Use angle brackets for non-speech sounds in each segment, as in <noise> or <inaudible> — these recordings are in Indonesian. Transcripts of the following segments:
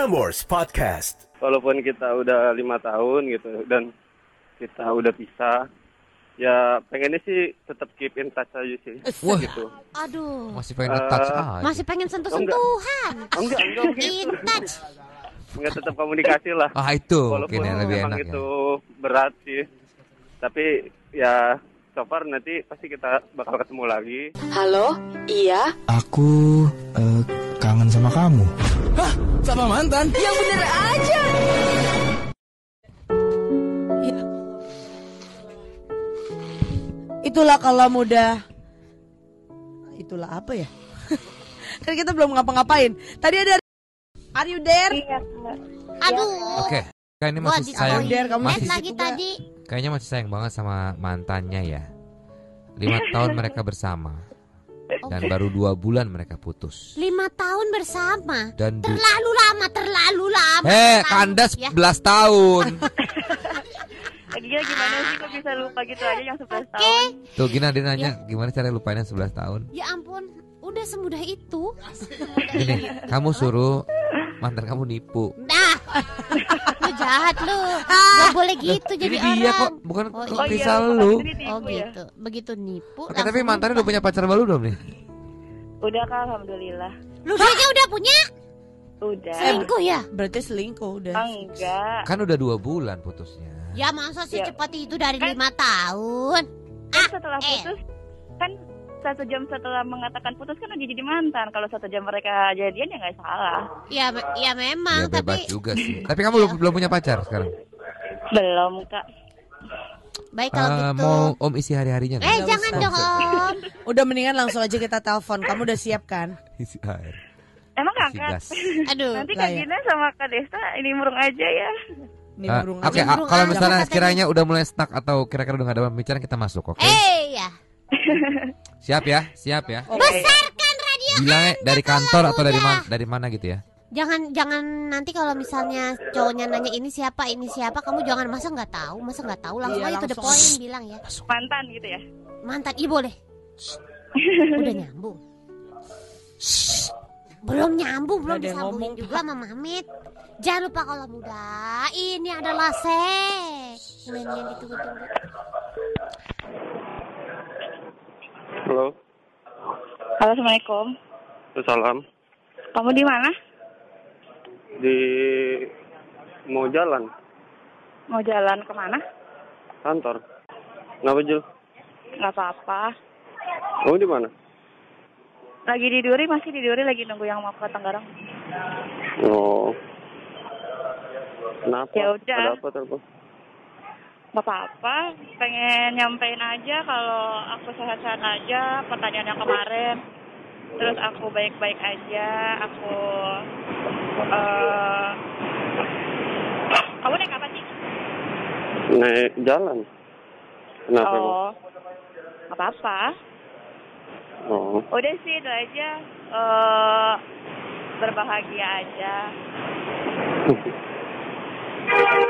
Prambors Podcast. walaupun kita udah lima tahun gitu dan kita udah pisah ya pengennya sih tetap keep in touch aja sih Wah. gitu Aduh. Masih pengen nge-touch Eh, aja. Masih pengen sentuh-sentuhan. Oh, enggak enggak In gitu touch. enggak tetap komunikasi lah Ah itu walaupun mungkin yang lebih memang enak itu ya. berat sih tapi ya so far nanti pasti kita bakal ketemu lagi Halo, iya. Aku eh, sama kamu. Sama mantan? Yang bener aja. Itulah kalau muda. Itulah apa ya? <laughs> kan kita belum ngapa-ngapain. Tadi ada Are you there? Aduh. Oke. Kayaknya Gua masih sayang. Der, kamu masih lagi juga. tadi. Kayaknya masih sayang banget sama mantannya ya. Lima <laughs> tahun mereka bersama. Dan baru dua bulan mereka putus. Lima tahun bersama. Dan Terlalu lama, terlalu lama. Eh, kandas Ya. 11 tahun. <laughs> Dia gimana sih kok bisa lupa gitu aja yang 11 Oke. tahun? Tuh Gina dia nanya gimana cara lupainnya 11 tahun. Ya ampun, udah semudah itu. Gini, kamu suruh mantan kamu nipu. Lu jahat lu. Gak boleh gitu jadi dia orang. kok bukan Oh, kok iya. Krisal bukan lu. Oh ya. gitu. Begitu nipu. Oke, tapi mantannya udah punya pacar baru belum nih? Udah kak, alhamdulillah. Lu dianya udah punya? Udah. Selingkuh ya? Berarti selingkuh udah. Enggak. Kan udah dua bulan putusnya. Ya masa Ya. secepat itu dari Kan- lima tahun? Kan setelah eh. putus, kan satu jam setelah mengatakan putus kan udah jadi mantan. Kalau satu jam mereka jadian ya nggak salah. Ya, ya memang, ya bebas tapi juga sih. Tapi kamu belum belum punya pacar sekarang? Belum kak. baik kalau Eh, gitu. mau Om isi hari-harinya Eh? Nggak jangan dong om. <laughs> Udah mendingan langsung aja kita telepon. Kamu udah siap kan? Isi air. Emang kakak? Aduh. Nanti Kak ya. Gina sama Kak Desta ini murung aja ya. Nih burung Oke, aja. ah, kalau misalnya sekiranya udah mulai stuck atau kira-kira udah gak ada pembicaraan kita masuk, oke? Eh ya. Siap ya, siap ya. Besarkan radio. Bilangnya dari kantor atau dari mana dari mana gitu ya? Jangan jangan nanti kalau misalnya cowoknya nanya ini siapa ini siapa kamu jangan masa nggak tahu masa nggak tahu langsung Iya, aja to the point bilang ya. Mantan gitu ya. mantan iya boleh. <laughs> Udah nyambung. Belum nyambung belum disambungin juga sama Mamit. Jangan lupa kalau muda ini adalah segmen yang ditunggu-tunggu halo Halo, assalamualaikum. salam Kamu di mana? di mau jalan Mau jalan ke mana? kantor kenapa Jul Nggak apa-apa. kamu di mana Lagi di Duri, masih di Duri lagi nunggu yang mau ke Tenggarong. oh kenapa Ya udah. ada apa telepon Nggak apa-apa, pengen nyampein aja kalau aku sehat-sehat aja, pertanyaan yang kemarin. Terus aku baik-baik aja, aku... eh kamu naik apa sih? naik jalan kenapa? Oh, apa-apa. oh Udah sih, itu aja. eh berbahagia aja. <laughs>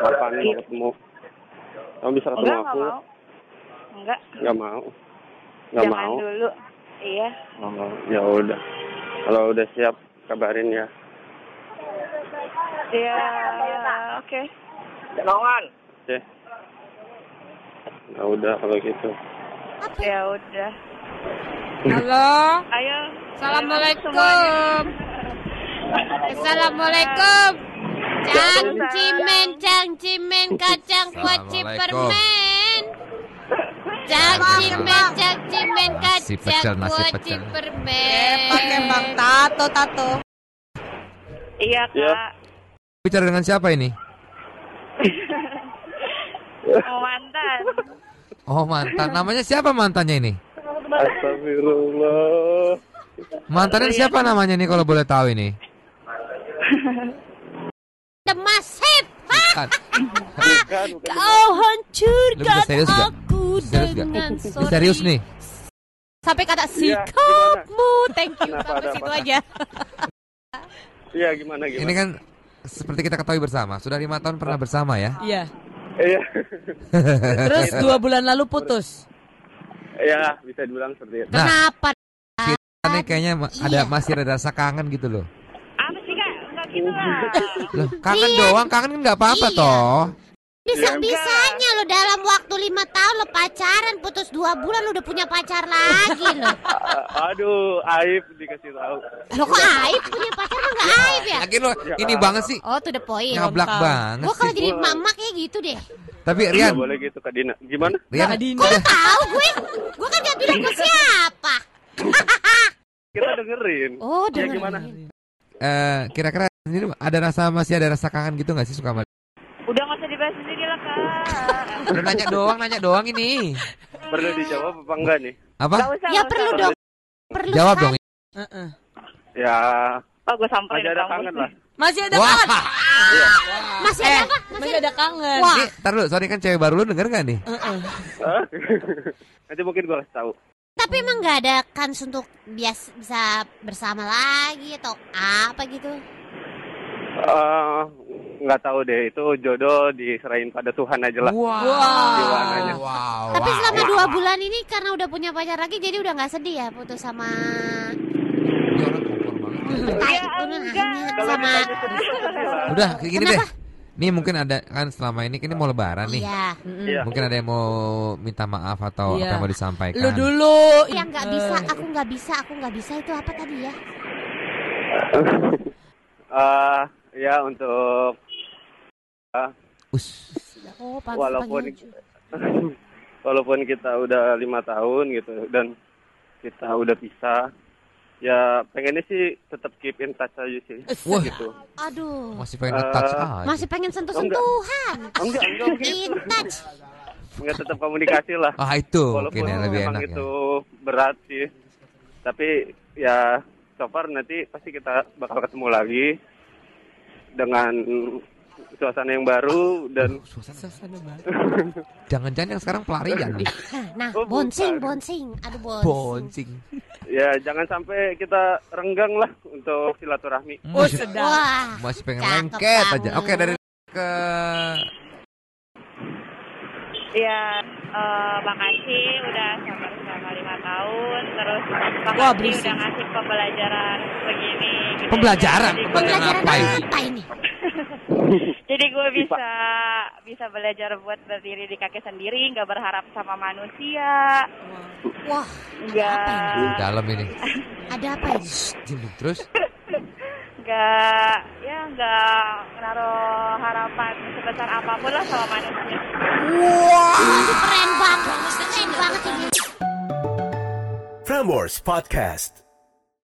kapan mau ketemu. Kamu bisa ketemu Enggak, nggak aku mau. Enggak, nggak mau. Nggak jangan mau. dulu. Iya. oh ya udah. Kalau udah siap kabarin ya. Iya, oke. oke. Ya udah kalau gitu. Ya udah. halo. Ayo. assalamualaikum. Assalamualaikum cang Waalaikumsalam. cimen cang cimen kacang kuaci Assalamualaikum. permen cang cimen cang cimen Nasi pecel, kacang nasi kuaci pecel. permen Pakai bang tato tato. Iya, Iya. Kak. Bicara dengan siapa ini? Mau mantan. Oh mantan, namanya siapa mantannya ini? Astagfirullah Mantannya siapa namanya nih kalau boleh tahu ini? Massive Bukan. bukan bukan Kau hancurkan serius aku Serius dengan Ini sorry serius nih. Sampai kata Iya, sikapmu Thank you Kenapa, Sampai ada situ apa? aja iya gimana gimana Ini kan seperti kita ketahui bersama, sudah lima tahun pernah bersama ya. Iya. iya Terus <laughs> dua bulan lalu putus. iya bisa dibilang seperti itu Nah, Kenapa kita nih kayaknya ada Iya. masih ada rasa kangen gitu loh. <laughs> Loh, kangen Iya. doang, kangen kan nggak apa-apa Iya. toh. Bisa bisanya lo dalam waktu lima tahun lo pacaran putus dua bulan lo udah punya pacar lagi lo. <laughs> Aduh, aib dikasih tahu. Lo kok aib punya pacar mah nggak aib ya? Lagi lo ini banget sih. Oh tuh the point. Gampang. banget Gue kalau jadi mama kayak gitu deh. Tapi Nggak Rian, boleh gitu Kak Dina. Gimana? Rian, Kak Dina. Kok lo tahu gue? Gue kan gak bilang ke siapa. Kita dengerin. Oh Ya dengerin. gimana? eh, kira-kira ini ada rasa masih ada rasa kangen gitu nggak sih suka sama? Udah nggak usah dibahas sendiri lah kak. Udah nanya doang, nanya doang ini. Perlu dijawab apa enggak nih? Apa? Gak usah. Ya nggak perlu usah. dong. Perlu Jawab sekali. dong. Heeh. Ya, Oh gue samperin masih ada kangen lah. Masih ada Wah, kangen. Masih ada Eh, apa? masih ada kangen. Wah. ini, tar dulu, sorry kan cewek baru lu denger gak nih? Heeh. Hah? <laughs> Nanti mungkin gue kasih tahu. Tapi emang nggak ada kans untuk bias bisa bersama lagi atau apa gitu? Eh, nggak tahu deh itu jodoh diserahin pada Tuhan aja lah. Wow. Wow. Tapi selama wow. dua bulan ini karena udah punya pacar lagi jadi udah nggak sedih ya putus sama Ini Ya, sama lah. Udah, kayak gini deh. Kenapa? Nih mungkin ada kan selama ini kan ini mau lebaran nih. Iya. Iya. Mungkin ada yang mau minta maaf atau Iya. apa yang mau disampaikan. Lu dulu. Yang nggak Eh, bisa, aku nggak bisa, aku nggak bisa itu apa tadi ya? <laughs> Eh, ya untuk Us. Oh, pantas Walaupun- panggil. <laughs> walaupun kita udah lima tahun gitu dan kita udah pisah, ya pengennya sih tetap keep in touch aja sih. Wah. gitu. Aduh, Masih pengen nge-touch Eh, aja. masih pengen sentuh-sentuhan. Enggak, enggak begitu. In touch. Enggak tetap komunikasi lah. Ah itu Walaupun mungkin ya lebih memang enak itu ya. berat sih. Tapi ya so far nanti pasti kita bakal ketemu lagi dengan suasana yang baru dan <laughs> Suasana baru. Jangan-jangan yang sekarang pelarian nih. Nah, Oh, bonsing, bukan. bonsing. Aduh, bonsing. Boncing. ya jangan sampai kita renggang lah untuk silaturahmi. Oh, Masih, sedap. Wah, masih pengen lengket aja. Oke dari ke Iya, eh, makasih udah sabar selama lima tahun. Terus Wah, makasih berisik. udah ngasih pembelajaran begini. gitu. Pembelajaran? Jadi Pembelajaran apa ini? <laughs> apa ini? Jadi gue bisa bisa belajar buat berdiri di kaki sendiri, nggak berharap sama manusia, Wah, nggak dalam ini. ada apa ini? <laughs> Terus nggak ya nggak naruh harapan sebesar apa pun lah sama manusia. Waduh, keren banget. Keren banget ini. Prambors Podcast.